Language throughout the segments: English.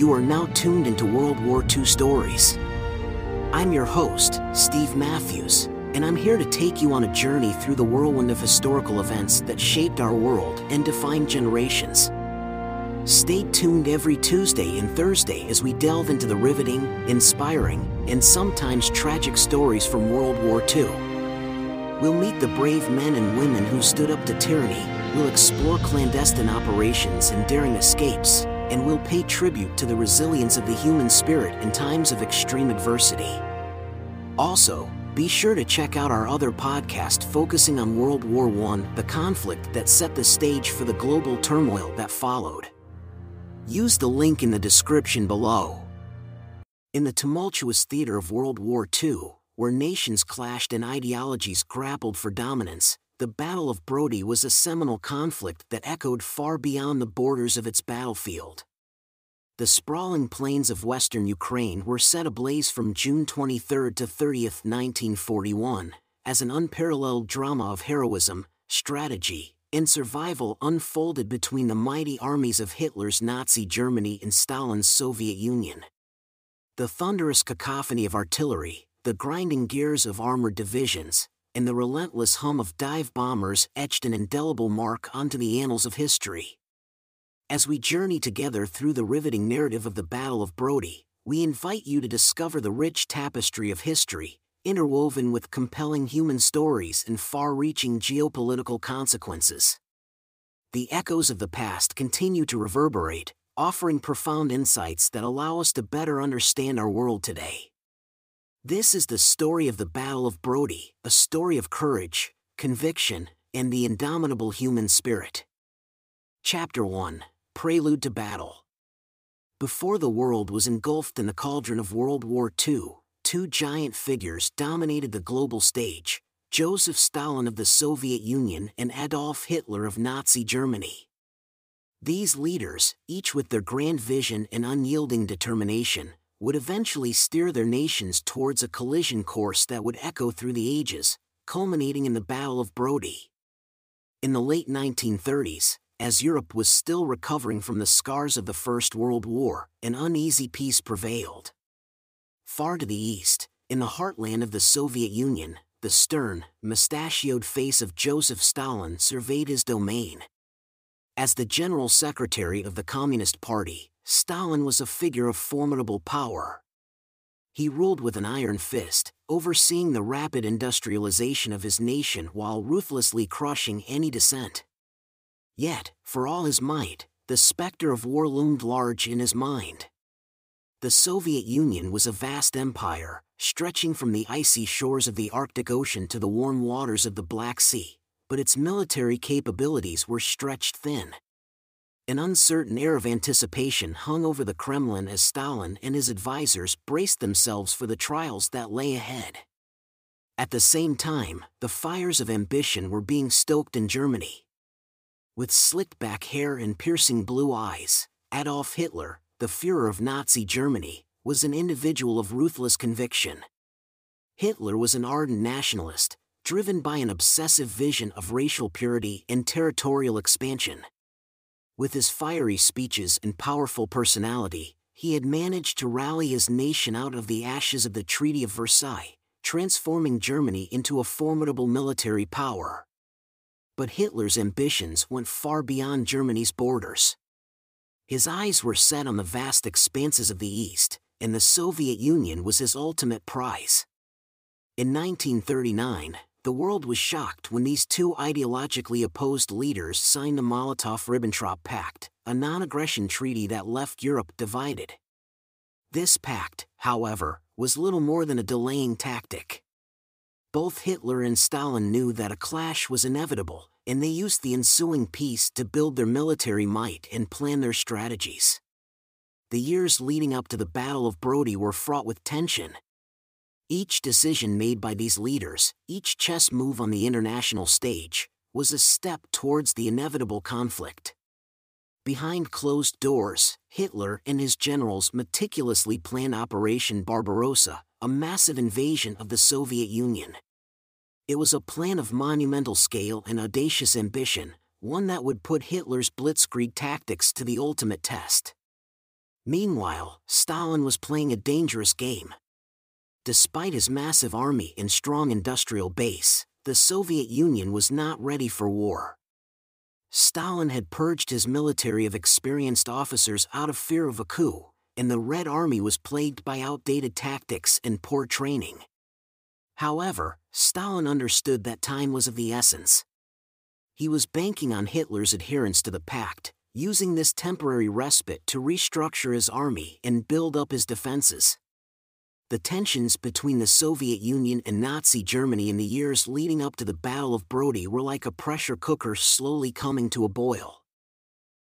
You are now tuned into World War II stories. I'm your host, Steve Matthews, and I'm here to take you on a journey through the whirlwind of historical events that shaped our world and defined generations. Stay tuned every Tuesday and Thursday as we delve into the riveting, inspiring, and sometimes tragic stories from World War II. We'll meet the brave men and women who stood up to tyranny, we'll explore clandestine operations and daring escapes, and we'll pay tribute to the resilience of the human spirit in times of extreme adversity. Also, be sure to check out our other podcast focusing on World War I, the conflict that set the stage for the global turmoil that followed. Use the link in the description below. In the tumultuous theater of World War II, where nations clashed and ideologies grappled for dominance, the Battle of Brody was a seminal conflict that echoed far beyond the borders of its battlefield. The sprawling plains of western Ukraine were set ablaze from June 23 to 30, 1941, as an unparalleled drama of heroism, strategy, and survival unfolded between the mighty armies of Hitler's Nazi Germany and Stalin's Soviet Union. The thunderous cacophony of artillery, the grinding gears of armored divisions, and the relentless hum of dive bombers etched an indelible mark onto the annals of history. As we journey together through the riveting narrative of the Battle of Brody, we invite you to discover the rich tapestry of history, interwoven with compelling human stories and far reaching geopolitical consequences. The echoes of the past continue to reverberate, offering profound insights that allow us to better understand our world today. This is the story of the Battle of Brody, a story of courage, conviction, and the indomitable human spirit. Chapter 1 Prelude to Battle Before the world was engulfed in the cauldron of World War II, two giant figures dominated the global stage Joseph Stalin of the Soviet Union and Adolf Hitler of Nazi Germany. These leaders, each with their grand vision and unyielding determination, would eventually steer their nations towards a collision course that would echo through the ages, culminating in the Battle of Brody. In the late 1930s, as Europe was still recovering from the scars of the First World War, an uneasy peace prevailed. Far to the east, in the heartland of the Soviet Union, the stern, mustachioed face of Joseph Stalin surveyed his domain. As the General Secretary of the Communist Party, Stalin was a figure of formidable power. He ruled with an iron fist, overseeing the rapid industrialization of his nation while ruthlessly crushing any dissent. Yet, for all his might, the specter of war loomed large in his mind. The Soviet Union was a vast empire, stretching from the icy shores of the Arctic Ocean to the warm waters of the Black Sea, but its military capabilities were stretched thin. An uncertain air of anticipation hung over the Kremlin as Stalin and his advisers braced themselves for the trials that lay ahead. At the same time, the fires of ambition were being stoked in Germany. With slicked back hair and piercing blue eyes, Adolf Hitler, the Fuhrer of Nazi Germany, was an individual of ruthless conviction. Hitler was an ardent nationalist, driven by an obsessive vision of racial purity and territorial expansion. With his fiery speeches and powerful personality, he had managed to rally his nation out of the ashes of the Treaty of Versailles, transforming Germany into a formidable military power. But Hitler's ambitions went far beyond Germany's borders. His eyes were set on the vast expanses of the East, and the Soviet Union was his ultimate prize. In 1939, the world was shocked when these two ideologically opposed leaders signed the Molotov Ribbentrop Pact, a non aggression treaty that left Europe divided. This pact, however, was little more than a delaying tactic. Both Hitler and Stalin knew that a clash was inevitable, and they used the ensuing peace to build their military might and plan their strategies. The years leading up to the Battle of Brody were fraught with tension, each decision made by these leaders, each chess move on the international stage, was a step towards the inevitable conflict. Behind closed doors, Hitler and his generals meticulously planned Operation Barbarossa, a massive invasion of the Soviet Union. It was a plan of monumental scale and audacious ambition, one that would put Hitler's blitzkrieg tactics to the ultimate test. Meanwhile, Stalin was playing a dangerous game. Despite his massive army and strong industrial base, the Soviet Union was not ready for war. Stalin had purged his military of experienced officers out of fear of a coup, and the Red Army was plagued by outdated tactics and poor training. However, Stalin understood that time was of the essence. He was banking on Hitler's adherence to the pact, using this temporary respite to restructure his army and build up his defenses the tensions between the Soviet Union and Nazi Germany in the years leading up to the Battle of Brody were like a pressure cooker slowly coming to a boil.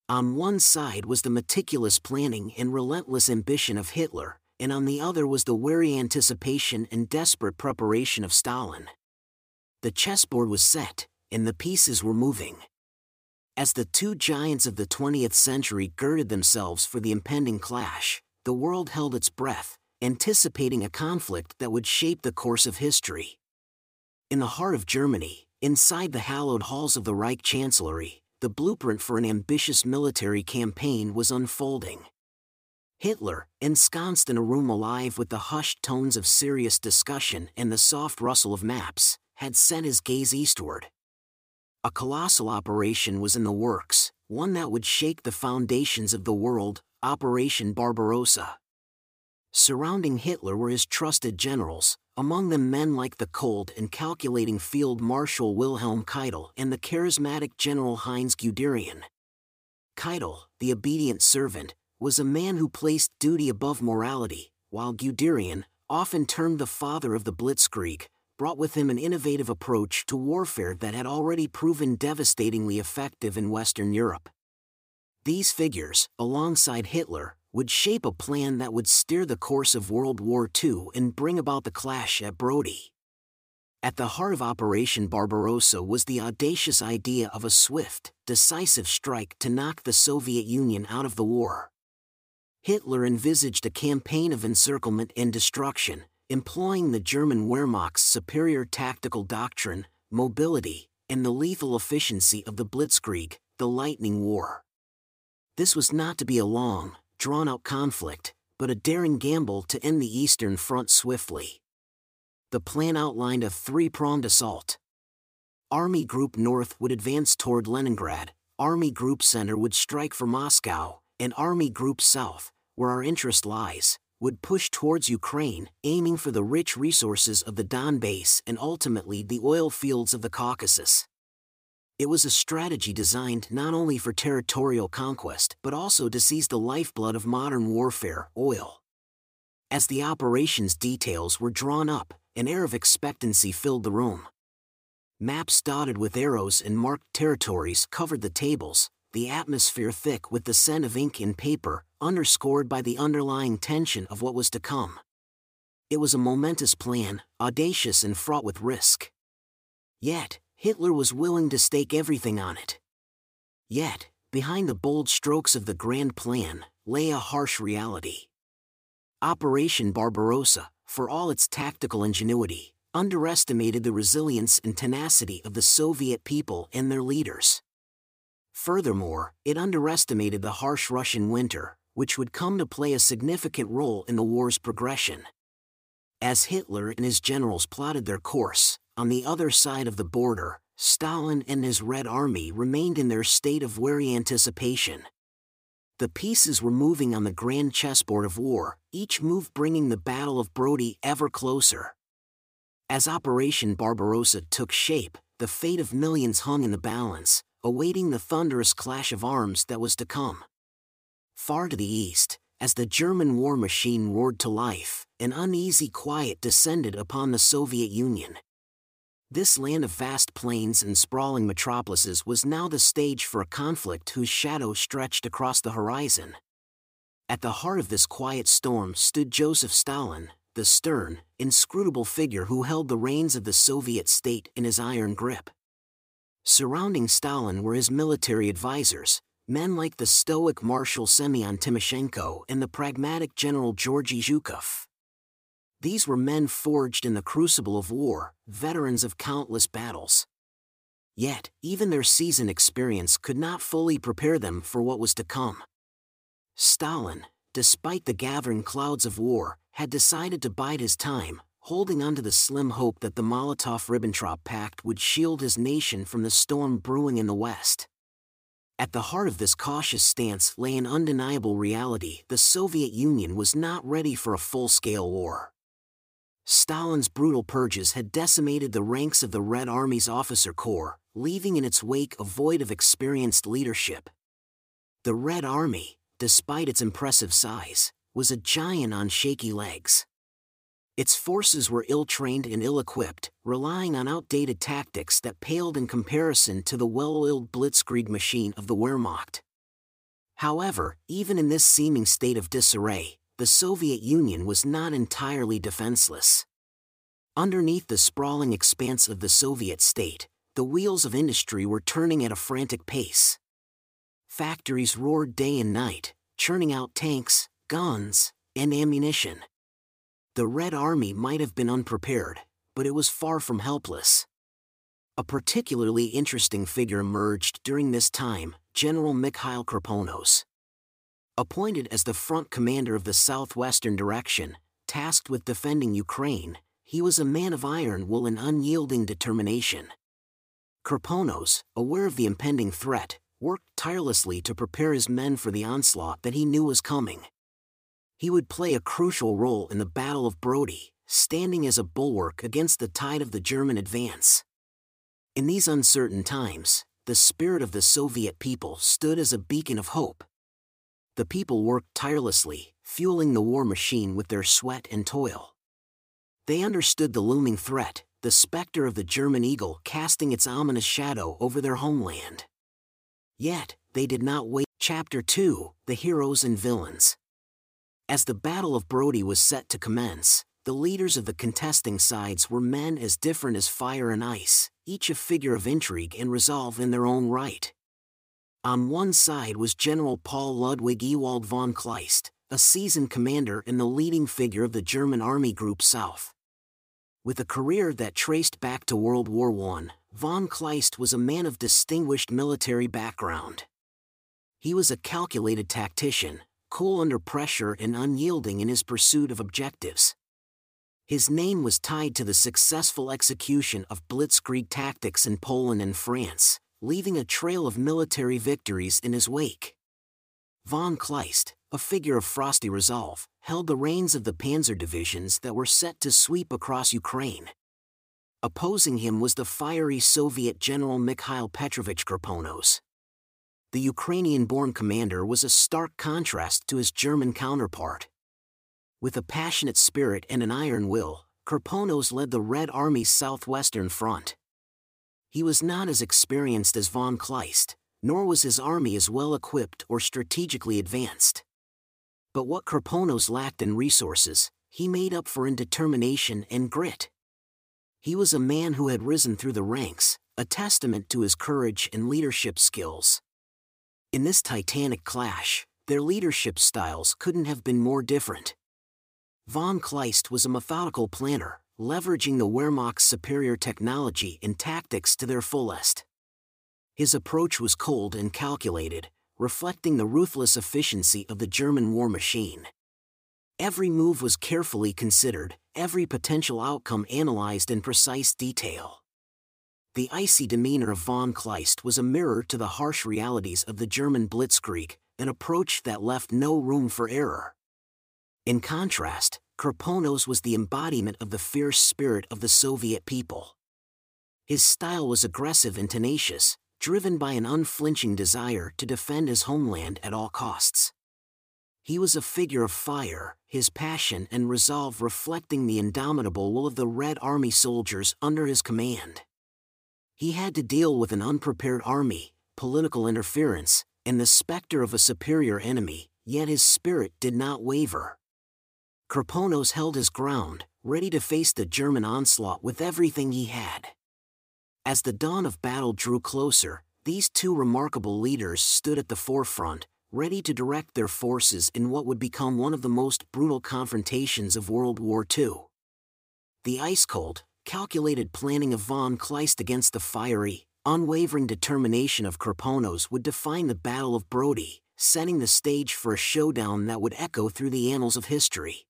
On one side was the meticulous planning and relentless ambition of Hitler, and on the other was the wary anticipation and desperate preparation of Stalin. The chessboard was set, and the pieces were moving. As the two giants of the 20th century girded themselves for the impending clash, the world held its breath, anticipating a conflict that would shape the course of history. In the heart of Germany, inside the hallowed halls of the Reich Chancellery, the blueprint for an ambitious military campaign was unfolding. Hitler, ensconced in a room alive with the hushed tones of serious discussion and the soft rustle of maps, had sent his gaze eastward. A colossal operation was in the works, one that would shake the foundations of the world, Operation Barbarossa. Surrounding Hitler were his trusted generals, among them men like the cold and calculating Field Marshal Wilhelm Keitel and the charismatic General Heinz Guderian. Keitel, the obedient servant, was a man who placed duty above morality, while Guderian, often termed the father of the Blitzkrieg, brought with him an innovative approach to warfare that had already proven devastatingly effective in Western Europe. These figures, alongside Hitler, would shape a plan that would steer the course of World War II and bring about the clash at Brody. At the heart of Operation Barbarossa was the audacious idea of a swift, decisive strike to knock the Soviet Union out of the war. Hitler envisaged a campaign of encirclement and destruction, employing the German Wehrmacht's superior tactical doctrine, mobility, and the lethal efficiency of the Blitzkrieg, the Lightning War. This was not to be a long, drawn out conflict, but a daring gamble to end the Eastern Front swiftly. The plan outlined a three pronged assault. Army Group North would advance toward Leningrad, Army Group Center would strike for Moscow, and Army Group South, where our interest lies, would push towards Ukraine, aiming for the rich resources of the Donbass and ultimately the oil fields of the Caucasus. It was a strategy designed not only for territorial conquest but also to seize the lifeblood of modern warfare, oil. As the operation's details were drawn up, an air of expectancy filled the room. Maps dotted with arrows and marked territories covered the tables, the atmosphere thick with the scent of ink and paper, underscored by the underlying tension of what was to come. It was a momentous plan, audacious and fraught with risk. Yet, Hitler was willing to stake everything on it. Yet, behind the bold strokes of the grand plan, lay a harsh reality. Operation Barbarossa, for all its tactical ingenuity, underestimated the resilience and tenacity of the Soviet people and their leaders. Furthermore, it underestimated the harsh Russian winter, which would come to play a significant role in the war's progression. As Hitler and his generals plotted their course, on the other side of the border, Stalin and his Red Army remained in their state of wary anticipation. The pieces were moving on the grand chessboard of war, each move bringing the Battle of Brody ever closer. As Operation Barbarossa took shape, the fate of millions hung in the balance, awaiting the thunderous clash of arms that was to come. Far to the east, as the German war machine roared to life, an uneasy quiet descended upon the Soviet Union. This land of vast plains and sprawling metropolises was now the stage for a conflict whose shadow stretched across the horizon. At the heart of this quiet storm stood Joseph Stalin, the stern, inscrutable figure who held the reins of the Soviet state in his iron grip. Surrounding Stalin were his military advisors, men like the stoic Marshal Semyon Timoshenko and the pragmatic General Georgy Zhukov. These were men forged in the crucible of war, veterans of countless battles. Yet, even their seasoned experience could not fully prepare them for what was to come. Stalin, despite the gathering clouds of war, had decided to bide his time, holding on to the slim hope that the Molotov-Ribbentrop Pact would shield his nation from the storm brewing in the West. At the heart of this cautious stance lay an undeniable reality the Soviet Union was not ready for a full-scale war. Stalin's brutal purges had decimated the ranks of the Red Army's officer corps, leaving in its wake a void of experienced leadership. The Red Army, despite its impressive size, was a giant on shaky legs. Its forces were ill-trained and ill-equipped, relying on outdated tactics that paled in comparison to the well-oiled blitzkrieg machine of the Wehrmacht. However, even in this seeming state of disarray, the Soviet Union was not entirely defenseless. Underneath the sprawling expanse of the Soviet state, the wheels of industry were turning at a frantic pace. Factories roared day and night, churning out tanks, guns, and ammunition. The Red Army might have been unprepared, but it was far from helpless. A particularly interesting figure emerged during this time, General Mikhail Kirponos. Appointed as the front commander of the southwestern direction, tasked with defending Ukraine, he was a man of iron will and unyielding determination. Kirponos, aware of the impending threat, worked tirelessly to prepare his men for the onslaught that he knew was coming he would play a crucial role in the Battle of Brody, standing as a bulwark against the tide of the German advance. In these uncertain times, the spirit of the Soviet people stood as a beacon of hope. The people worked tirelessly, fueling the war machine with their sweat and toil. They understood the looming threat, the specter of the German eagle casting its ominous shadow over their homeland. Yet, they did not wait. Chapter 2 The Heroes and Villains as the Battle of Brody was set to commence, the leaders of the contesting sides were men as different as fire and ice, each a figure of intrigue and resolve in their own right. On one side was General Paul Ludwig Ewald von Kleist, a seasoned commander and the leading figure of the German Army Group South. With a career that traced back to World War I, von Kleist was a man of distinguished military background. He was a calculated tactician, cool under pressure and unyielding in his pursuit of objectives. His name was tied to the successful execution of blitzkrieg tactics in Poland and France, leaving a trail of military victories in his wake. Von Kleist, a figure of frosty resolve, held the reins of the panzer divisions that were set to sweep across Ukraine. Opposing him was the fiery Soviet General Mikhail Petrovich Kirponos the Ukrainian-born commander was a stark contrast to his German counterpart. With a passionate spirit and an iron will, Kirponos led the Red Army's southwestern front. He was not as experienced as von Kleist, nor was his army as well equipped or strategically advanced. But what Kirponos lacked in resources, he made up for in determination and grit. He was a man who had risen through the ranks, a testament to his courage and leadership skills. In this titanic clash, their leadership styles couldn't have been more different. Von Kleist was a methodical planner, leveraging the Wehrmacht's superior technology and tactics to their fullest. His approach was cold and calculated, reflecting the ruthless efficiency of the German war machine. Every move was carefully considered, every potential outcome analyzed in precise detail. The icy demeanor of von Kleist was a mirror to the harsh realities of the German Blitzkrieg, an approach that left no room for error. In contrast, Kirponos was the embodiment of the fierce spirit of the Soviet people. His style was aggressive and tenacious, driven by an unflinching desire to defend his homeland at all costs. He was a figure of fire, his passion and resolve reflecting the indomitable will of the Red Army soldiers under his command. He had to deal with an unprepared army, political interference, and the specter of a superior enemy, yet his spirit did not waver. Kirponos held his ground, ready to face the German onslaught with everything he had. As the dawn of battle drew closer, these two remarkable leaders stood at the forefront, ready to direct their forces in what would become one of the most brutal confrontations of World War II. The ice-cold, calculated planning of von Kleist against the fiery, unwavering determination of Kirponos would define the Battle of Brody, setting the stage for a showdown that would echo through the annals of history.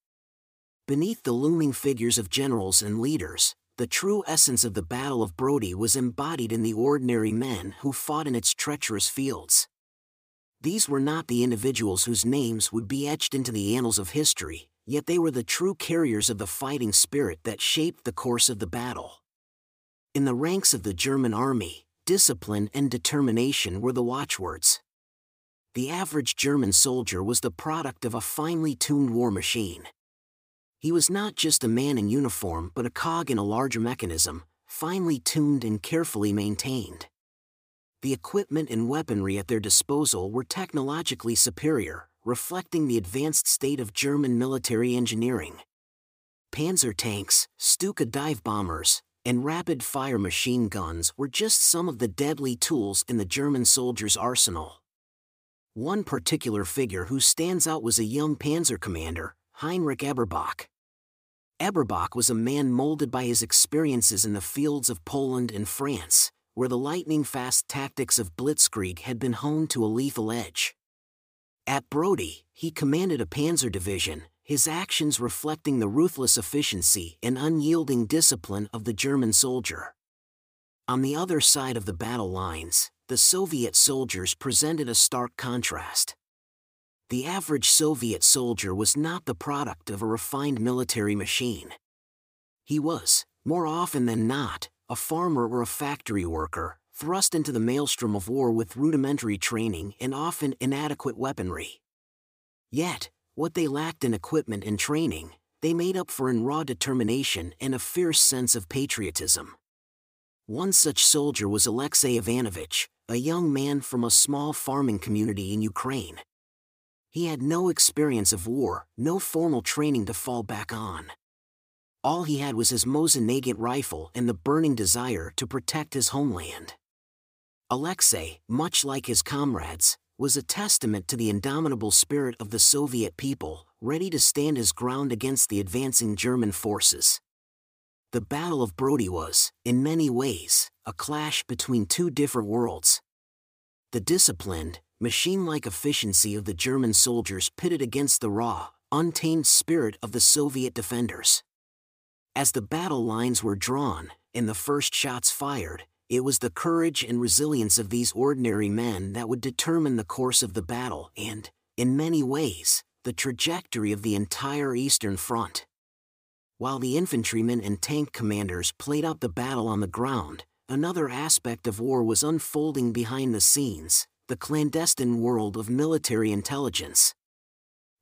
Beneath the looming figures of generals and leaders, the true essence of the Battle of Brody was embodied in the ordinary men who fought in its treacherous fields. These were not the individuals whose names would be etched into the annals of history, yet they were the true carriers of the fighting spirit that shaped the course of the battle. In the ranks of the German army, discipline and determination were the watchwords. The average German soldier was the product of a finely tuned war machine. He was not just a man in uniform but a cog in a larger mechanism, finely tuned and carefully maintained. The equipment and weaponry at their disposal were technologically superior, reflecting the advanced state of German military engineering. Panzer tanks, Stuka dive bombers, and rapid-fire machine guns were just some of the deadly tools in the German soldier's arsenal. One particular figure who stands out was a young panzer commander, Heinrich Eberbach. Eberbach was a man molded by his experiences in the fields of Poland and France, where the lightning-fast tactics of blitzkrieg had been honed to a lethal edge. At Brody, he commanded a panzer division, his actions reflecting the ruthless efficiency and unyielding discipline of the German soldier. On the other side of the battle lines, the Soviet soldiers presented a stark contrast. The average Soviet soldier was not the product of a refined military machine. He was, more often than not, a farmer or a factory worker, thrust into the maelstrom of war with rudimentary training and often inadequate weaponry. Yet, what they lacked in equipment and training, they made up for in raw determination and a fierce sense of patriotism. One such soldier was Alexei Ivanovich, a young man from a small farming community in Ukraine. He had no experience of war, no formal training to fall back on. All he had was his Mosin Nagant rifle and the burning desire to protect his homeland. Alexei, much like his comrades, was a testament to the indomitable spirit of the Soviet people, ready to stand his ground against the advancing German forces. The Battle of Brody was, in many ways, a clash between two different worlds. The disciplined, machine-like efficiency of the German soldiers pitted against the raw, untamed spirit of the Soviet defenders. As the battle lines were drawn, and the first shots fired, it was the courage and resilience of these ordinary men that would determine the course of the battle and, in many ways, the trajectory of the entire Eastern Front. While the infantrymen and tank commanders played out the battle on the ground, another aspect of war was unfolding behind the scenes the clandestine world of military intelligence.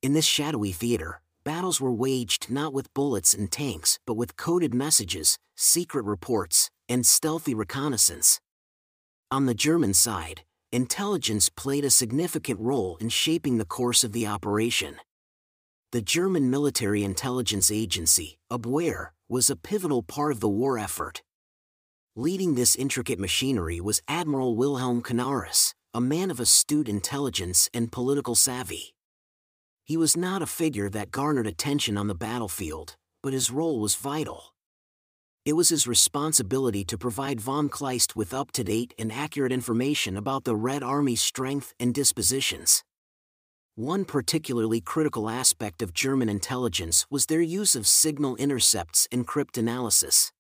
In this shadowy theater, battles were waged not with bullets and tanks but with coded messages, secret reports, and stealthy reconnaissance. On the German side, intelligence played a significant role in shaping the course of the operation. The German military intelligence agency, Abwehr, was a pivotal part of the war effort. Leading this intricate machinery was Admiral Wilhelm Canaris, a man of astute intelligence and political savvy. He was not a figure that garnered attention on the battlefield, but his role was vital it was his responsibility to provide von Kleist with up-to-date and accurate information about the Red Army's strength and dispositions. One particularly critical aspect of German intelligence was their use of signal intercepts and cryptanalysis.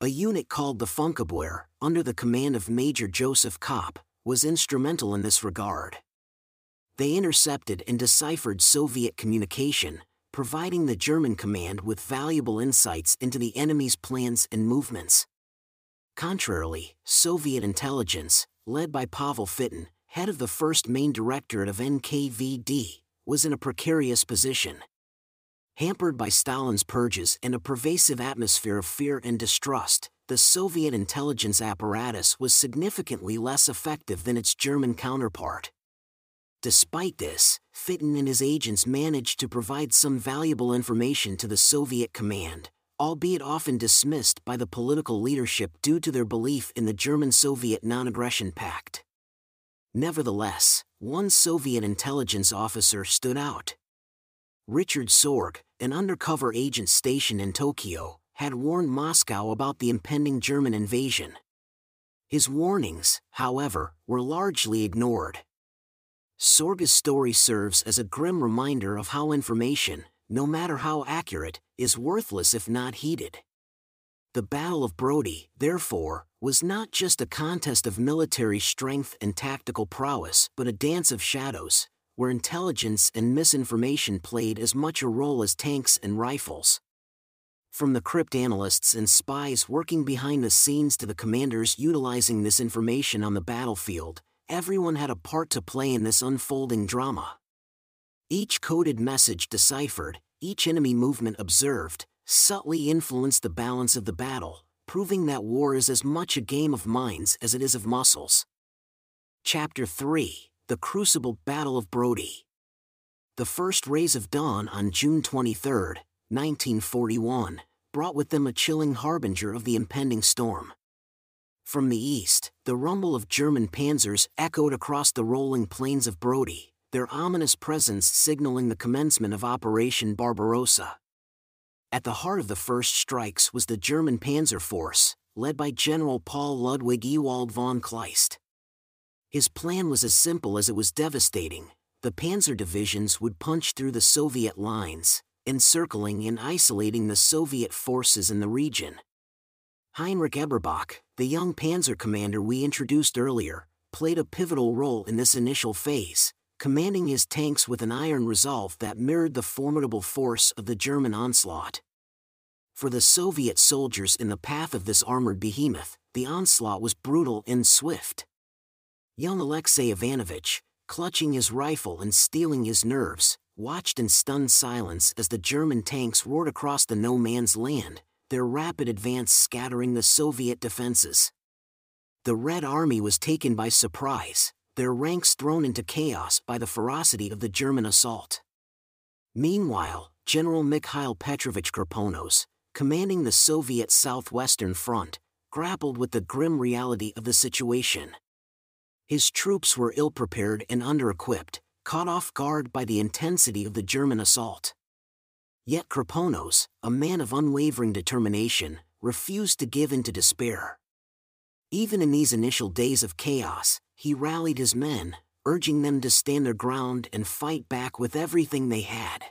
A unit called the Funkabwehr, under the command of Major Joseph Kopp, was instrumental in this regard. They intercepted and deciphered Soviet communication, providing the German command with valuable insights into the enemy's plans and movements. Contrarily, Soviet intelligence, led by Pavel Fitton, head of the first main directorate of NKVD, was in a precarious position. Hampered by Stalin's purges and a pervasive atmosphere of fear and distrust, the Soviet intelligence apparatus was significantly less effective than its German counterpart. Despite this, Fitton and his agents managed to provide some valuable information to the Soviet command, albeit often dismissed by the political leadership due to their belief in the German-Soviet non-aggression pact. Nevertheless, one Soviet intelligence officer stood out. Richard Sorge, an undercover agent stationed in Tokyo, had warned Moscow about the impending German invasion. His warnings, however, were largely ignored. Sorge's story serves as a grim reminder of how information, no matter how accurate, is worthless if not heeded. The Battle of Brody, therefore, was not just a contest of military strength and tactical prowess, but a dance of shadows, where intelligence and misinformation played as much a role as tanks and rifles. From the cryptanalysts and spies working behind the scenes to the commanders utilizing this information on the battlefield, everyone had a part to play in this unfolding drama. Each coded message deciphered, each enemy movement observed, subtly influenced the balance of the battle, proving that war is as much a game of minds as it is of muscles. Chapter 3 The Crucible Battle of Brody. The first rays of dawn on June 23, 1941, brought with them a chilling harbinger of the impending storm. From the east, the rumble of German panzers echoed across the rolling plains of Brody, their ominous presence signaling the commencement of Operation Barbarossa. At the heart of the first strikes was the German Panzer Force, led by General Paul Ludwig Ewald von Kleist. His plan was as simple as it was devastating. The panzer divisions would punch through the Soviet lines, encircling and isolating the Soviet forces in the region. Heinrich Eberbach, the young panzer commander we introduced earlier, played a pivotal role in this initial phase, commanding his tanks with an iron resolve that mirrored the formidable force of the German onslaught. For the Soviet soldiers in the path of this armored behemoth, the onslaught was brutal and swift. Young Alexei Ivanovich, clutching his rifle and steeling his nerves, watched in stunned silence as the German tanks roared across the no man's land, their rapid advance scattering the Soviet defenses. The Red Army was taken by surprise, their ranks thrown into chaos by the ferocity of the German assault. Meanwhile, General Mikhail Petrovich Kirponos, commanding the Soviet Southwestern Front, grappled with the grim reality of the situation. His troops were ill prepared and under equipped, caught off guard by the intensity of the German assault. Yet Kirponos, a man of unwavering determination, refused to give in to despair. Even in these initial days of chaos, he rallied his men, urging them to stand their ground and fight back with everything they had.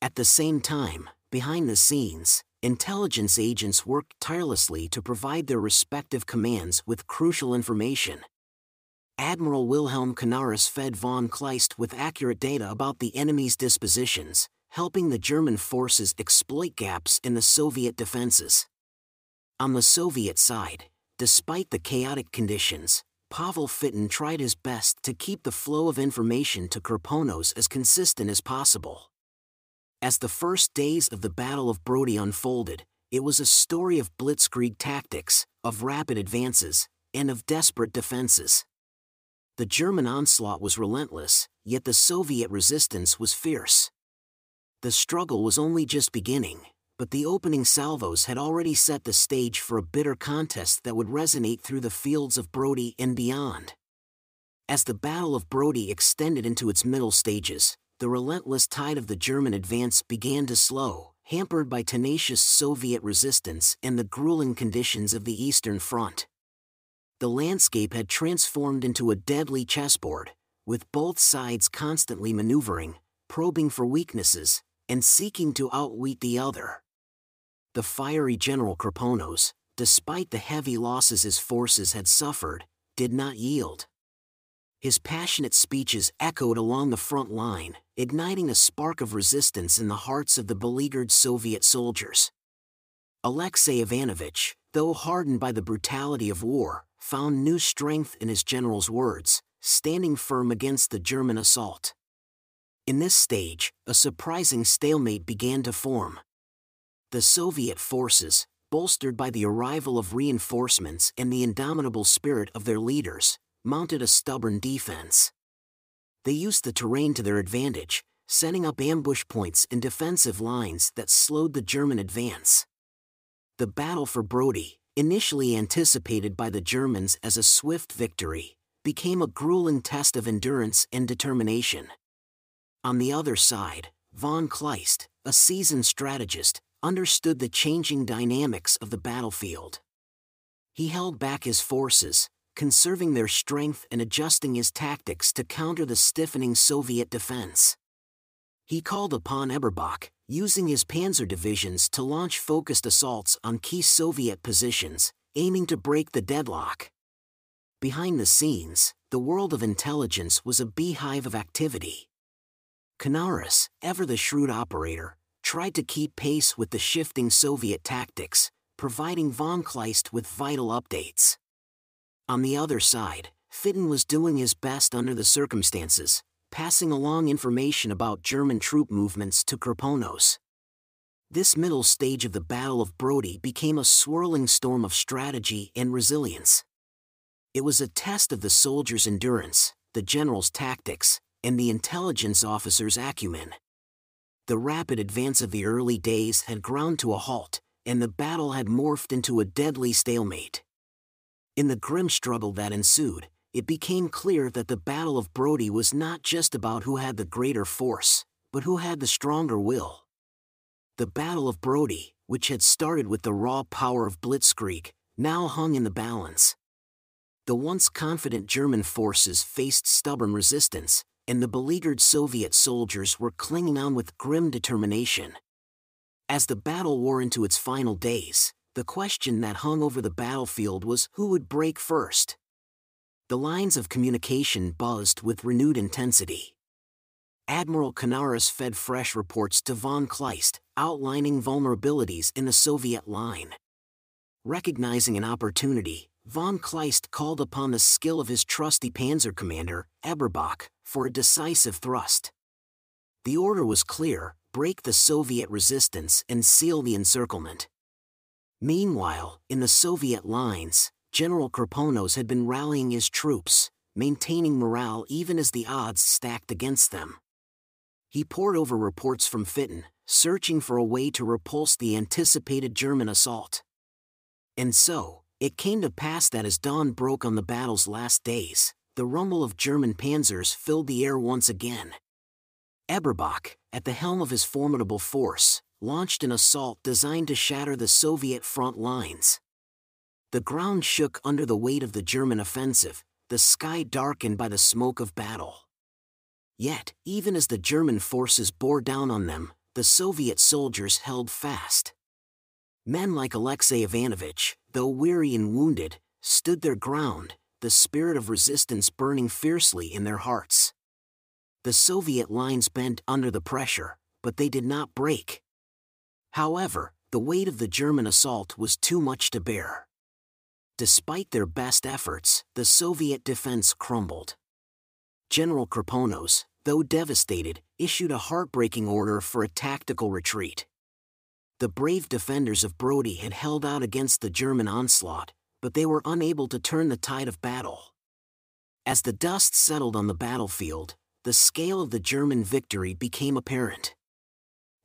At the same time, behind the scenes, intelligence agents worked tirelessly to provide their respective commands with crucial information, Admiral Wilhelm Canaris fed von Kleist with accurate data about the enemy's dispositions, helping the German forces exploit gaps in the Soviet defenses. On the Soviet side, despite the chaotic conditions, Pavel Fitton tried his best to keep the flow of information to Kirponos as consistent as possible. As the first days of the Battle of Brody unfolded, it was a story of blitzkrieg tactics, of rapid advances, and of desperate defenses. The German onslaught was relentless, yet the Soviet resistance was fierce. The struggle was only just beginning, but the opening salvos had already set the stage for a bitter contest that would resonate through the fields of Brody and beyond. As the Battle of Brody extended into its middle stages, the relentless tide of the German advance began to slow, hampered by tenacious Soviet resistance and the grueling conditions of the Eastern Front the landscape had transformed into a deadly chessboard, with both sides constantly maneuvering, probing for weaknesses, and seeking to outwit the other. The fiery General Kirponos, despite the heavy losses his forces had suffered, did not yield. His passionate speeches echoed along the front line, igniting a spark of resistance in the hearts of the beleaguered Soviet soldiers. Alexei Ivanovich, though hardened by the brutality of war, found new strength in his general's words, standing firm against the German assault. In this stage, a surprising stalemate began to form. The Soviet forces, bolstered by the arrival of reinforcements and the indomitable spirit of their leaders, mounted a stubborn defense. They used the terrain to their advantage, setting up ambush points and defensive lines that slowed the German advance. The battle for Brody, initially anticipated by the Germans as a swift victory, became a grueling test of endurance and determination. On the other side, von Kleist, a seasoned strategist, understood the changing dynamics of the battlefield. He held back his forces, conserving their strength and adjusting his tactics to counter the stiffening Soviet defense. He called upon Eberbach, using his panzer divisions to launch focused assaults on key Soviet positions, aiming to break the deadlock. Behind the scenes, the world of intelligence was a beehive of activity. Canaris, ever the shrewd operator, tried to keep pace with the shifting Soviet tactics, providing von Kleist with vital updates. On the other side, Fitton was doing his best under the circumstances, passing along information about German troop movements to Kirponos. This middle stage of the Battle of Brody became a swirling storm of strategy and resilience. It was a test of the soldier's endurance, the general's tactics, and the intelligence officer's acumen. The rapid advance of the early days had ground to a halt, and the battle had morphed into a deadly stalemate. In the grim struggle that ensued, it became clear that the Battle of Brody was not just about who had the greater force, but who had the stronger will. The Battle of Brody, which had started with the raw power of Blitzkrieg, now hung in the balance. The once confident German forces faced stubborn resistance, and the beleaguered Soviet soldiers were clinging on with grim determination. As the battle wore into its final days, the question that hung over the battlefield was who would break first the lines of communication buzzed with renewed intensity. Admiral Canaris fed fresh reports to von Kleist, outlining vulnerabilities in the Soviet line. Recognizing an opportunity, von Kleist called upon the skill of his trusty panzer commander, Eberbach, for a decisive thrust. The order was clear break the Soviet resistance and seal the encirclement. Meanwhile, in the Soviet lines, General Kirponos had been rallying his troops, maintaining morale even as the odds stacked against them. He pored over reports from Fitton, searching for a way to repulse the anticipated German assault. And so, it came to pass that as dawn broke on the battle's last days, the rumble of German panzers filled the air once again. Eberbach, at the helm of his formidable force, launched an assault designed to shatter the Soviet front lines. The ground shook under the weight of the German offensive, the sky darkened by the smoke of battle. Yet, even as the German forces bore down on them, the Soviet soldiers held fast. Men like Alexei Ivanovich, though weary and wounded, stood their ground, the spirit of resistance burning fiercely in their hearts. The Soviet lines bent under the pressure, but they did not break. However, the weight of the German assault was too much to bear. Despite their best efforts, the Soviet defense crumbled. General Kirponos, though devastated, issued a heartbreaking order for a tactical retreat. The brave defenders of Brody had held out against the German onslaught, but they were unable to turn the tide of battle. As the dust settled on the battlefield, the scale of the German victory became apparent.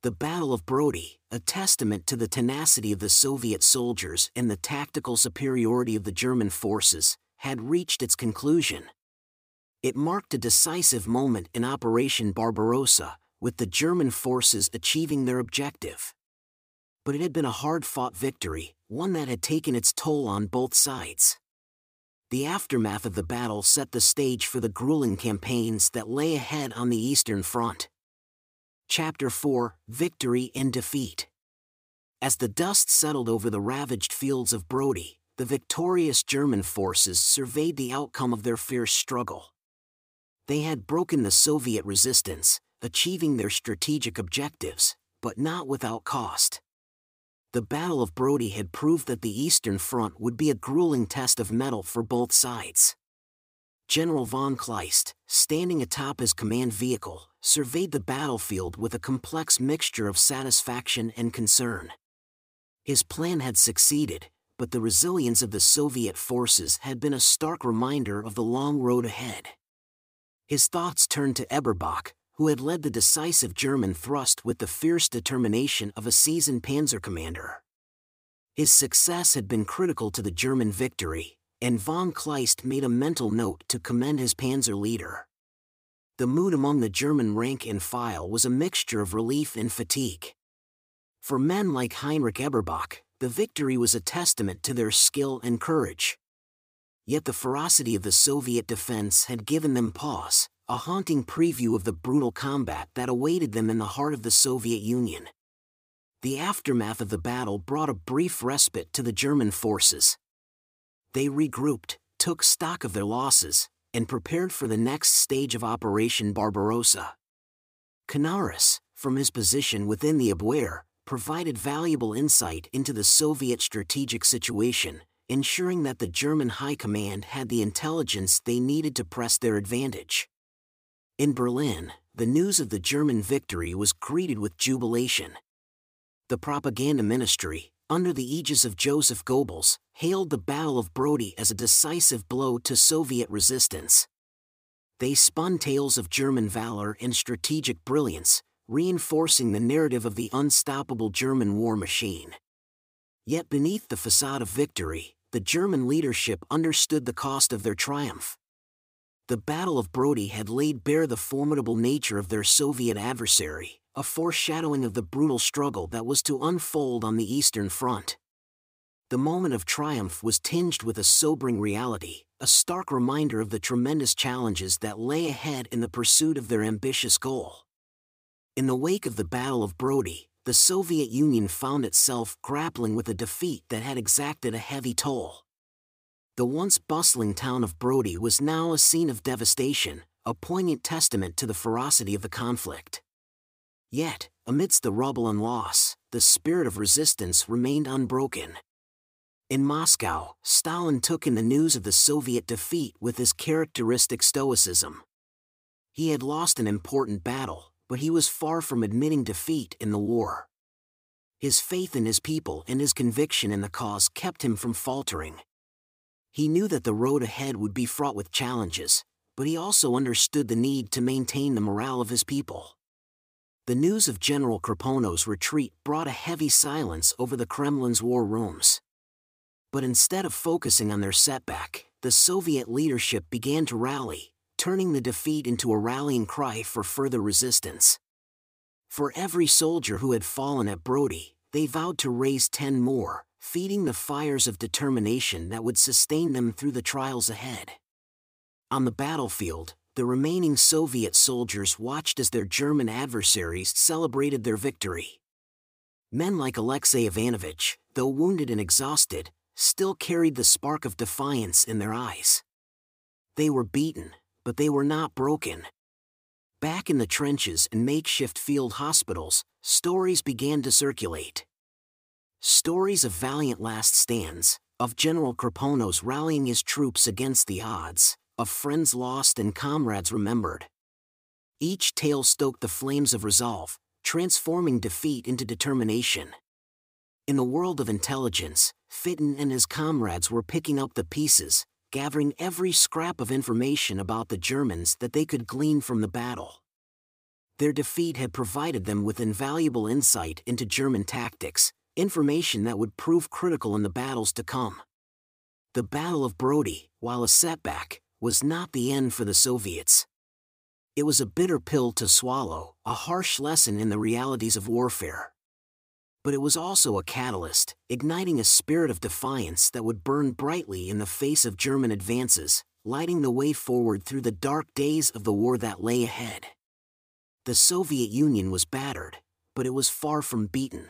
The Battle of Brody, a testament to the tenacity of the Soviet soldiers and the tactical superiority of the German forces, had reached its conclusion. It marked a decisive moment in Operation Barbarossa, with the German forces achieving their objective. But it had been a hard fought victory, one that had taken its toll on both sides. The aftermath of the battle set the stage for the grueling campaigns that lay ahead on the Eastern Front. Chapter 4 Victory and Defeat. As the dust settled over the ravaged fields of Brody, the victorious German forces surveyed the outcome of their fierce struggle. They had broken the Soviet resistance, achieving their strategic objectives, but not without cost. The Battle of Brody had proved that the Eastern Front would be a grueling test of mettle for both sides. General von Kleist, standing atop his command vehicle, surveyed the battlefield with a complex mixture of satisfaction and concern. His plan had succeeded, but the resilience of the Soviet forces had been a stark reminder of the long road ahead. His thoughts turned to Eberbach, who had led the decisive German thrust with the fierce determination of a seasoned panzer commander. His success had been critical to the German victory, and von Kleist made a mental note to commend his panzer leader. The mood among the German rank and file was a mixture of relief and fatigue. For men like Heinrich Eberbach, the victory was a testament to their skill and courage. Yet the ferocity of the Soviet defense had given them pause, a haunting preview of the brutal combat that awaited them in the heart of the Soviet Union. The aftermath of the battle brought a brief respite to the German forces. They regrouped, took stock of their losses, and prepared for the next stage of Operation Barbarossa. Canaris, from his position within the Abwehr, provided valuable insight into the Soviet strategic situation, ensuring that the German High Command had the intelligence they needed to press their advantage. In Berlin, the news of the German victory was greeted with jubilation. The propaganda ministry, under the aegis of Joseph Goebbels, hailed the Battle of Brody as a decisive blow to Soviet resistance. They spun tales of German valor and strategic brilliance, reinforcing the narrative of the unstoppable German war machine. Yet beneath the facade of victory, the German leadership understood the cost of their triumph. The Battle of Brody had laid bare the formidable nature of their Soviet adversary, a foreshadowing of the brutal struggle that was to unfold on the Eastern Front. The moment of triumph was tinged with a sobering reality, a stark reminder of the tremendous challenges that lay ahead in the pursuit of their ambitious goal. In the wake of the Battle of Brody, the Soviet Union found itself grappling with a defeat that had exacted a heavy toll. The once bustling town of Brody was now a scene of devastation, a poignant testament to the ferocity of the conflict. Yet, amidst the rubble and loss, the spirit of resistance remained unbroken. In Moscow, Stalin took in the news of the Soviet defeat with his characteristic stoicism. He had lost an important battle, but he was far from admitting defeat in the war. His faith in his people and his conviction in the cause kept him from faltering. He knew that the road ahead would be fraught with challenges, but he also understood the need to maintain the morale of his people. The news of General Kirponos' retreat brought a heavy silence over the Kremlin's war rooms. But instead of focusing on their setback, the Soviet leadership began to rally, turning the defeat into a rallying cry for further resistance. For every soldier who had fallen at Brody, they vowed to raise ten more, feeding the fires of determination that would sustain them through the trials ahead. On the battlefield, the remaining Soviet soldiers watched as their German adversaries celebrated their victory. Men like Alexei Ivanovich, though wounded and exhausted, still carried the spark of defiance in their eyes. They were beaten, but they were not broken. Back in the trenches and makeshift field hospitals, stories began to circulate. Stories of valiant last stands, of General Kirponos rallying his troops against the odds, of friends lost and comrades remembered. Each tale stoked the flames of resolve, transforming defeat into determination. In the world of intelligence, Fitton and his comrades were picking up the pieces, gathering every scrap of information about the Germans that they could glean from the battle. Their defeat had provided them with invaluable insight into German tactics, information that would prove critical in the battles to come. The Battle of Brody, while a setback, was not the end for the Soviets. It was a bitter pill to swallow, a harsh lesson in the realities of warfare but it was also a catalyst, igniting a spirit of defiance that would burn brightly in the face of German advances, lighting the way forward through the dark days of the war that lay ahead. The Soviet Union was battered, but it was far from beaten.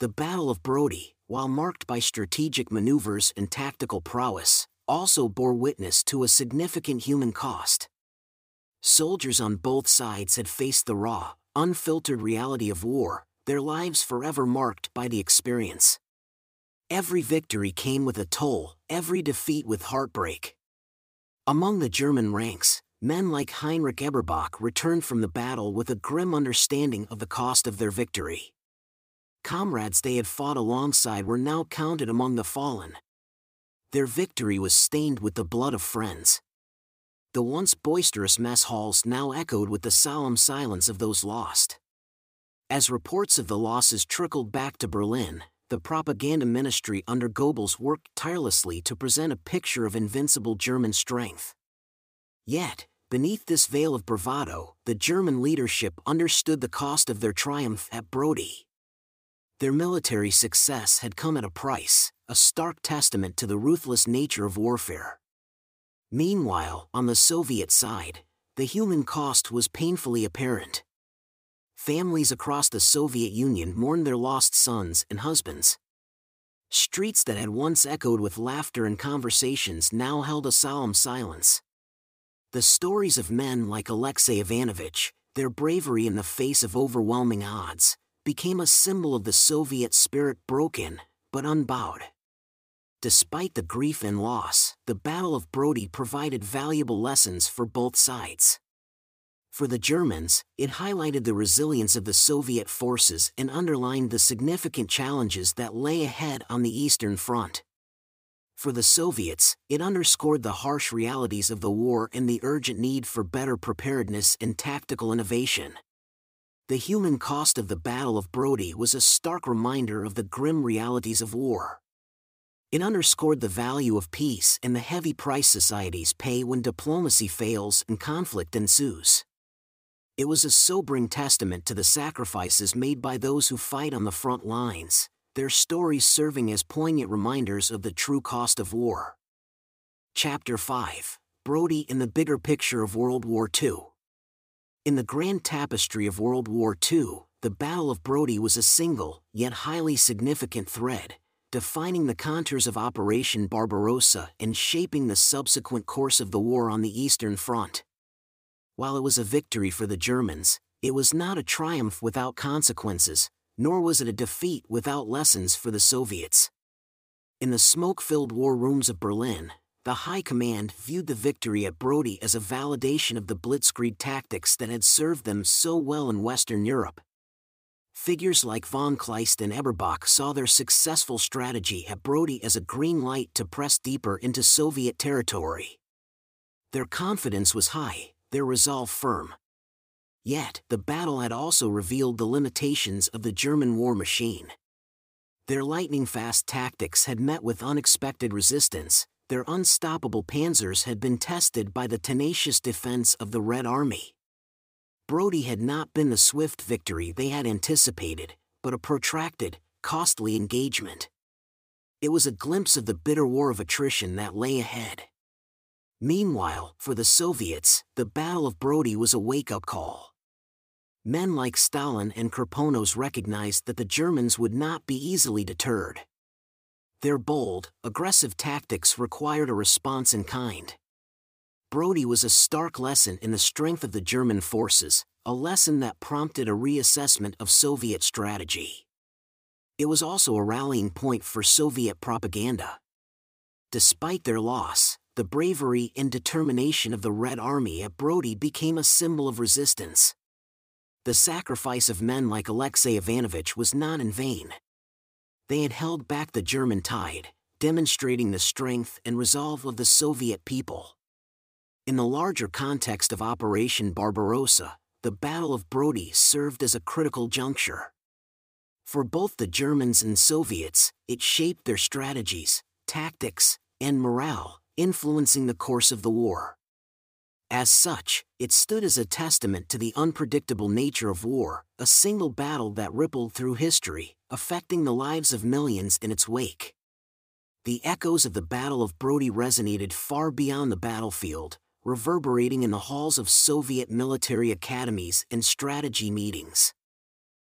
The Battle of Brody, while marked by strategic maneuvers and tactical prowess, also bore witness to a significant human cost. Soldiers on both sides had faced the raw, unfiltered reality of war, their lives forever marked by the experience. Every victory came with a toll, every defeat with heartbreak. Among the German ranks, men like Heinrich Eberbach returned from the battle with a grim understanding of the cost of their victory. Comrades they had fought alongside were now counted among the fallen. Their victory was stained with the blood of friends. The once boisterous mess halls now echoed with the solemn silence of those lost. As reports of the losses trickled back to Berlin, the propaganda ministry under Goebbels worked tirelessly to present a picture of invincible German strength. Yet, beneath this veil of bravado, the German leadership understood the cost of their triumph at Brody. Their military success had come at a price, a stark testament to the ruthless nature of warfare. Meanwhile, on the Soviet side, the human cost was painfully apparent. Families across the Soviet Union mourned their lost sons and husbands. Streets that had once echoed with laughter and conversations now held a solemn silence. The stories of men like Alexei Ivanovich, their bravery in the face of overwhelming odds, became a symbol of the Soviet spirit broken, but unbowed. Despite the grief and loss, the Battle of Brody provided valuable lessons for both sides. For the Germans, it highlighted the resilience of the Soviet forces and underlined the significant challenges that lay ahead on the Eastern Front. For the Soviets, it underscored the harsh realities of the war and the urgent need for better preparedness and tactical innovation. The human cost of the Battle of Brody was a stark reminder of the grim realities of war. It underscored the value of peace and the heavy price societies pay when diplomacy fails and conflict ensues. It was a sobering testament to the sacrifices made by those who fight on the front lines, their stories serving as poignant reminders of the true cost of war. Chapter 5 Brody in the Bigger Picture of World War II. In the grand tapestry of World War II, the Battle of Brody was a single, yet highly significant thread, defining the contours of Operation Barbarossa and shaping the subsequent course of the war on the Eastern Front. While it was a victory for the Germans, it was not a triumph without consequences, nor was it a defeat without lessons for the Soviets. In the smoke-filled war rooms of Berlin, the High Command viewed the victory at Brody as a validation of the blitzkrieg tactics that had served them so well in Western Europe. Figures like von Kleist and Eberbach saw their successful strategy at Brody as a green light to press deeper into Soviet territory. Their confidence was high, their resolve firm. Yet, the battle had also revealed the limitations of the German war machine. Their lightning fast tactics had met with unexpected resistance, their unstoppable panzers had been tested by the tenacious defense of the Red Army. Brody had not been the swift victory they had anticipated, but a protracted, costly engagement. It was a glimpse of the bitter war of attrition that lay ahead. Meanwhile, for the Soviets, the Battle of Brody was a wake-up call. Men like Stalin and Kirponos recognized that the Germans would not be easily deterred. Their bold, aggressive tactics required a response in kind. Brody was a stark lesson in the strength of the German forces, a lesson that prompted a reassessment of Soviet strategy. It was also a rallying point for Soviet propaganda. Despite their loss, the bravery and determination of the Red Army at Brody became a symbol of resistance the sacrifice of men like Alexei Ivanovich was not in vain. They had held back the German tide, demonstrating the strength and resolve of the Soviet people. In the larger context of Operation Barbarossa, the Battle of Brody served as a critical juncture. For both the Germans and Soviets, it shaped their strategies, tactics, and morale, influencing the course of the war. As such, it stood as a testament to the unpredictable nature of war, a single battle that rippled through history, affecting the lives of millions in its wake. The echoes of the Battle of Brody resonated far beyond the battlefield, reverberating in the halls of Soviet military academies and strategy meetings.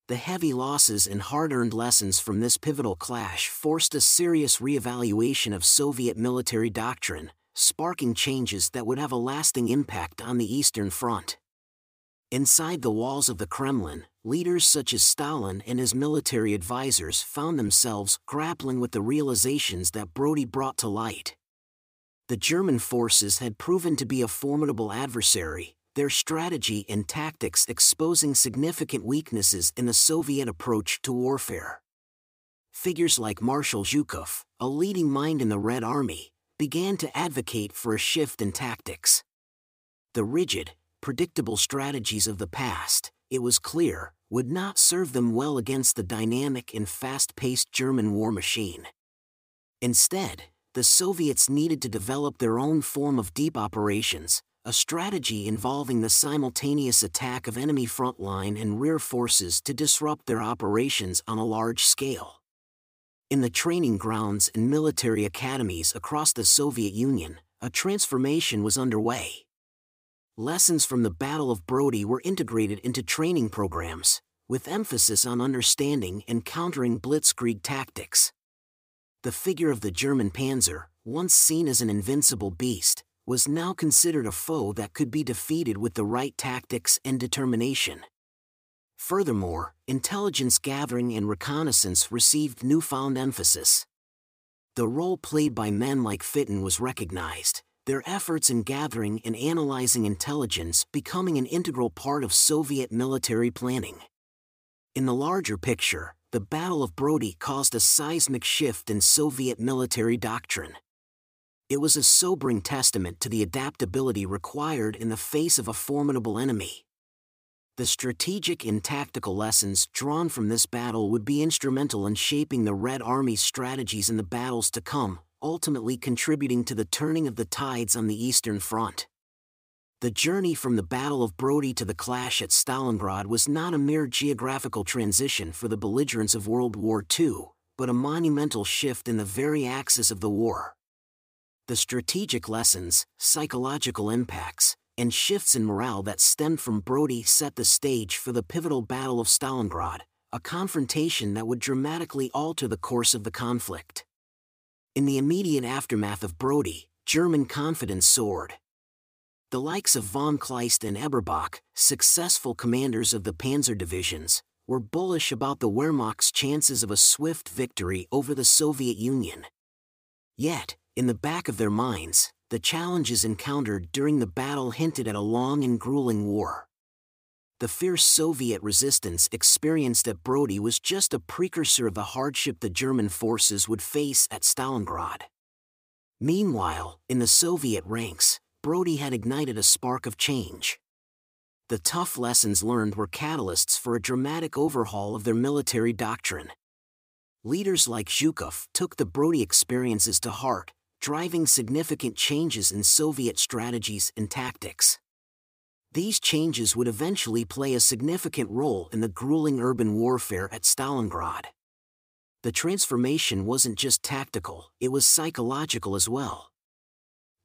The heavy losses and hard-earned lessons from this pivotal clash forced a serious reevaluation of Soviet military doctrine, sparking changes that would have a lasting impact on the Eastern Front. Inside the walls of the Kremlin, leaders such as Stalin and his military advisors found themselves grappling with the realizations that Brody brought to light. The German forces had proven to be a formidable adversary, their strategy and tactics exposing significant weaknesses in the Soviet approach to warfare. Figures like Marshal Zhukov, a leading mind in the Red Army, began to advocate for a shift in tactics. The rigid, predictable strategies of the past, it was clear, would not serve them well against the dynamic and fast-paced German war machine. Instead, the Soviets needed to develop their own form of deep operations, a strategy involving the simultaneous attack of enemy frontline and rear forces to disrupt their operations on a large scale. In the training grounds and military academies across the Soviet Union, a transformation was underway. Lessons from the Battle of Brody were integrated into training programs, with emphasis on understanding and countering blitzkrieg tactics. The figure of the German Panzer, once seen as an invincible beast, was now considered a foe that could be defeated with the right tactics and determination. Furthermore, intelligence gathering and reconnaissance received newfound emphasis. The role played by men like Fitton was recognized, their efforts in gathering and analyzing intelligence becoming an integral part of Soviet military planning. In the larger picture, the Battle of Brody caused a seismic shift in Soviet military doctrine. It was a sobering testament to the adaptability required in the face of a formidable enemy. The strategic and tactical lessons drawn from this battle would be instrumental in shaping the Red Army's strategies in the battles to come, ultimately contributing to the turning of the tides on the Eastern Front. The journey from the Battle of Brody to the clash at Stalingrad was not a mere geographical transition for the belligerents of World War II, but a monumental shift in the very axis of the war the strategic lessons, psychological impacts, and shifts in morale that stemmed from Brody set the stage for the pivotal Battle of Stalingrad, a confrontation that would dramatically alter the course of the conflict. In the immediate aftermath of Brody, German confidence soared. The likes of von Kleist and Eberbach, successful commanders of the panzer divisions, were bullish about the Wehrmacht's chances of a swift victory over the Soviet Union. Yet, in the back of their minds, the challenges encountered during the battle hinted at a long and grueling war. The fierce Soviet resistance experienced at Brody was just a precursor of the hardship the German forces would face at Stalingrad. Meanwhile, in the Soviet ranks, Brody had ignited a spark of change. The tough lessons learned were catalysts for a dramatic overhaul of their military doctrine. Leaders like Zhukov took the Brody experiences to heart driving significant changes in Soviet strategies and tactics. These changes would eventually play a significant role in the grueling urban warfare at Stalingrad. The transformation wasn't just tactical, it was psychological as well.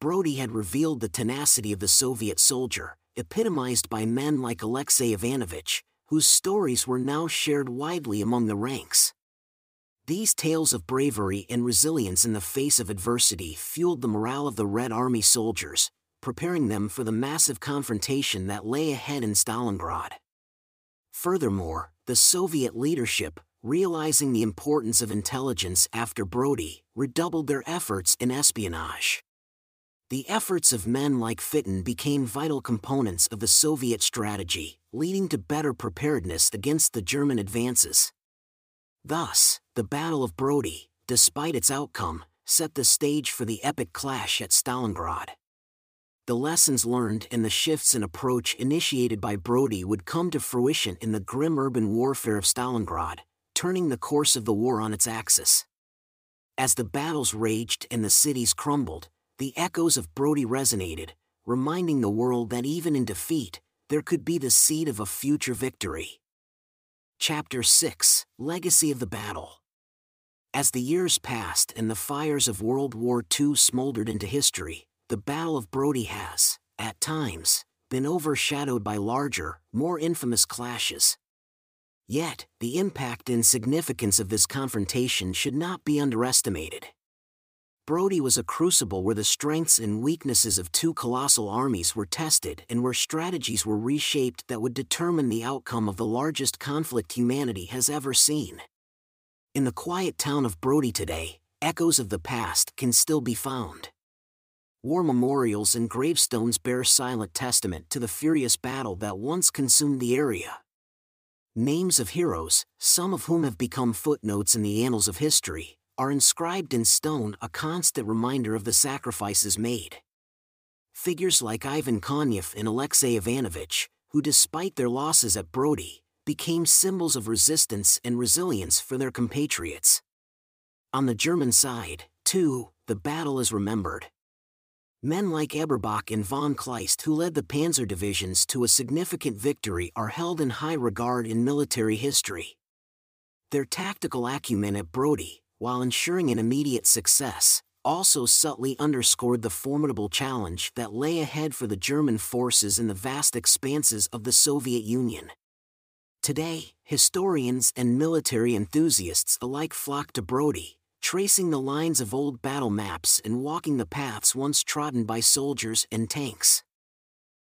Brody had revealed the tenacity of the Soviet soldier, epitomized by men like Alexei Ivanovich, whose stories were now shared widely among the ranks. These tales of bravery and resilience in the face of adversity fueled the morale of the Red Army soldiers, preparing them for the massive confrontation that lay ahead in Stalingrad. Furthermore, the Soviet leadership, realizing the importance of intelligence after Brody, redoubled their efforts in espionage. The efforts of men like Fitton became vital components of the Soviet strategy, leading to better preparedness against the German advances. Thus, the Battle of Brody, despite its outcome, set the stage for the epic clash at Stalingrad. The lessons learned and the shifts in approach initiated by Brody would come to fruition in the grim urban warfare of Stalingrad, turning the course of the war on its axis. As the battles raged and the cities crumbled, the echoes of Brody resonated, reminding the world that even in defeat, there could be the seed of a future victory. Chapter 6 Legacy of the Battle As the years passed and the fires of World War II smoldered into history, the Battle of Brody has, at times, been overshadowed by larger, more infamous clashes. Yet, the impact and significance of this confrontation should not be underestimated. Brody was a crucible where the strengths and weaknesses of two colossal armies were tested and where strategies were reshaped that would determine the outcome of the largest conflict humanity has ever seen. In the quiet town of Brody today, echoes of the past can still be found. War memorials and gravestones bear silent testament to the furious battle that once consumed the area. Names of heroes, some of whom have become footnotes in the annals of history, are inscribed in stone a constant reminder of the sacrifices made. Figures like Ivan Konev and Alexei Ivanovich, who despite their losses at Brody, became symbols of resistance and resilience for their compatriots. On the German side, too, the battle is remembered. Men like Eberbach and von Kleist, who led the panzer divisions to a significant victory, are held in high regard in military history. Their tactical acumen at Brody, while ensuring an immediate success, also subtly underscored the formidable challenge that lay ahead for the German forces in the vast expanses of the Soviet Union. Today, historians and military enthusiasts alike flock to Brody, tracing the lines of old battle maps and walking the paths once trodden by soldiers and tanks.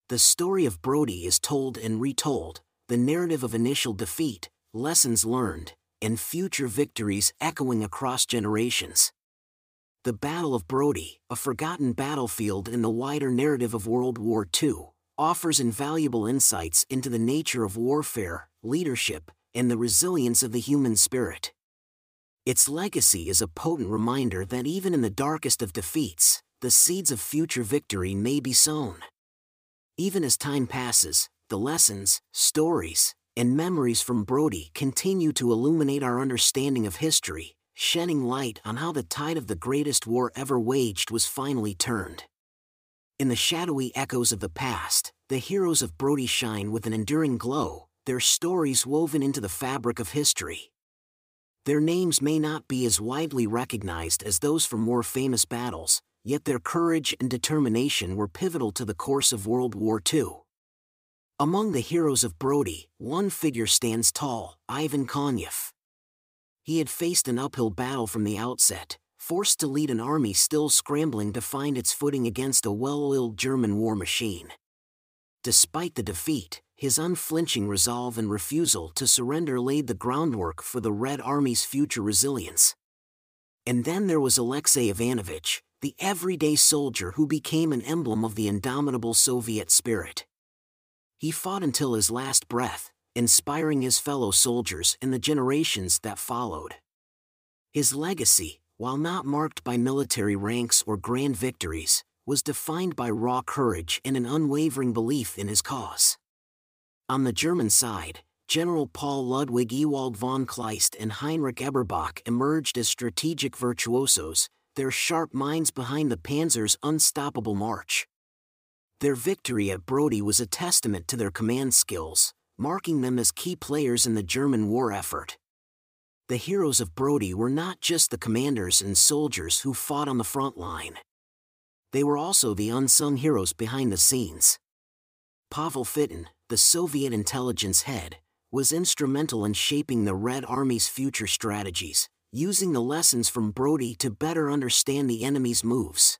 The story of Brody is told and retold, the narrative of initial defeat, lessons learned, and future victories echoing across generations. The Battle of Brody, a forgotten battlefield in the wider narrative of World War II, offers invaluable insights into the nature of warfare, leadership, and the resilience of the human spirit. Its legacy is a potent reminder that even in the darkest of defeats, the seeds of future victory may be sown. Even as time passes, the lessons, stories, and memories from Brody continue to illuminate our understanding of history, shedding light on how the tide of the greatest war ever waged was finally turned. In the shadowy echoes of the past, the heroes of Brody shine with an enduring glow, their stories woven into the fabric of history. Their names may not be as widely recognized as those from more famous battles, yet their courage and determination were pivotal to the course of World War II. Among the heroes of Brody, one figure stands tall Ivan Konyev. He had faced an uphill battle from the outset, forced to lead an army still scrambling to find its footing against a well oiled German war machine. Despite the defeat, his unflinching resolve and refusal to surrender laid the groundwork for the Red Army's future resilience. And then there was Alexei Ivanovich, the everyday soldier who became an emblem of the indomitable Soviet spirit. He fought until his last breath, inspiring his fellow soldiers in the generations that followed. His legacy, while not marked by military ranks or grand victories, was defined by raw courage and an unwavering belief in his cause. On the German side, General Paul Ludwig Ewald von Kleist and Heinrich Eberbach emerged as strategic virtuosos, their sharp minds behind the Panzer's unstoppable march. Their victory at Brody was a testament to their command skills, marking them as key players in the German war effort. The heroes of Brody were not just the commanders and soldiers who fought on the front line. They were also the unsung heroes behind the scenes. Pavel Fitton, the Soviet intelligence head, was instrumental in shaping the Red Army's future strategies, using the lessons from Brody to better understand the enemy's moves.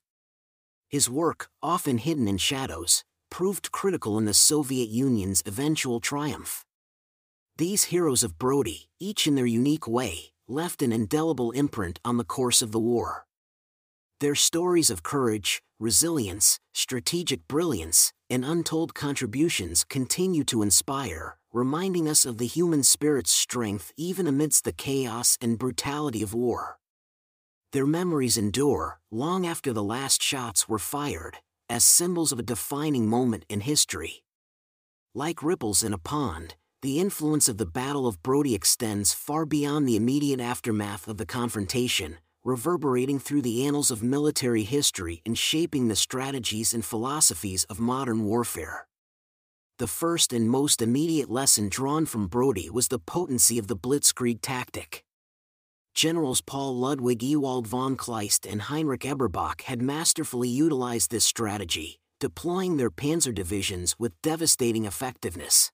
His work, often hidden in shadows, proved critical in the Soviet Union's eventual triumph. These heroes of Brody, each in their unique way, left an indelible imprint on the course of the war. Their stories of courage, resilience, strategic brilliance, and untold contributions continue to inspire, reminding us of the human spirit's strength even amidst the chaos and brutality of war. Their memories endure, long after the last shots were fired, as symbols of a defining moment in history. Like ripples in a pond, the influence of the Battle of Brody extends far beyond the immediate aftermath of the confrontation, reverberating through the annals of military history and shaping the strategies and philosophies of modern warfare. The first and most immediate lesson drawn from Brody was the potency of the blitzkrieg tactic. Generals Paul Ludwig Ewald von Kleist and Heinrich Eberbach had masterfully utilized this strategy, deploying their panzer divisions with devastating effectiveness.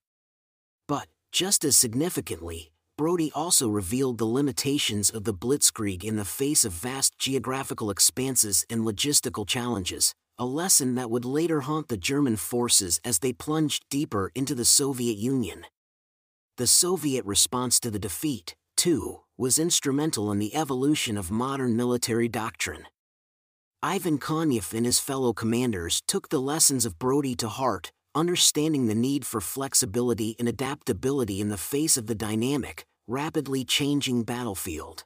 But, just as significantly, Brody also revealed the limitations of the blitzkrieg in the face of vast geographical expanses and logistical challenges, a lesson that would later haunt the German forces as they plunged deeper into the Soviet Union. The Soviet response to the defeat, too, was instrumental in the evolution of modern military doctrine. Ivan Konyev and his fellow commanders took the lessons of Brody to heart, understanding the need for flexibility and adaptability in the face of the dynamic, rapidly changing battlefield.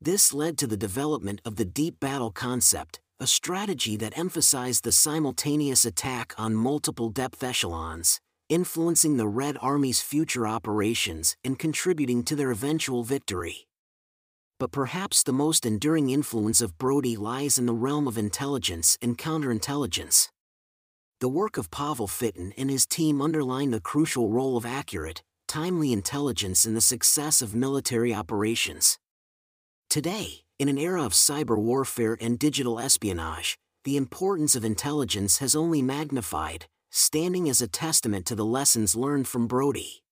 This led to the development of the deep battle concept, a strategy that emphasized the simultaneous attack on multiple depth echelons, influencing the Red Army's future operations and contributing to their eventual victory. But perhaps the most enduring influence of Brody lies in the realm of intelligence and counterintelligence. The work of Pavel Fitton and his team underline the crucial role of accurate, timely intelligence in the success of military operations. Today, in an era of cyber warfare and digital espionage, the importance of intelligence has only magnified, standing as a testament to the lessons learned from Brody.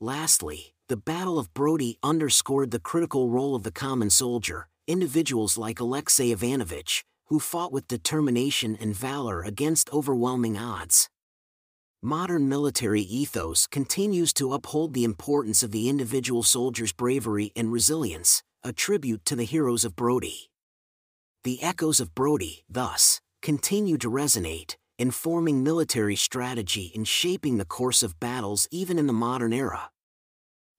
Lastly, the Battle of Brody underscored the critical role of the common soldier, individuals like Alexei Ivanovich, who fought with determination and valor against overwhelming odds. Modern military ethos continues to uphold the importance of the individual soldier's bravery and resilience, a tribute to the heroes of Brody. The echoes of Brody, thus, continue to resonate, informing military strategy and shaping the course of battles even in the modern era.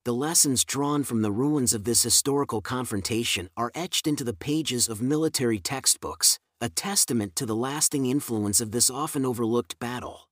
The lessons drawn from the ruins of this historical confrontation are etched into the pages of military textbooks, a testament to the lasting influence of this often overlooked battle.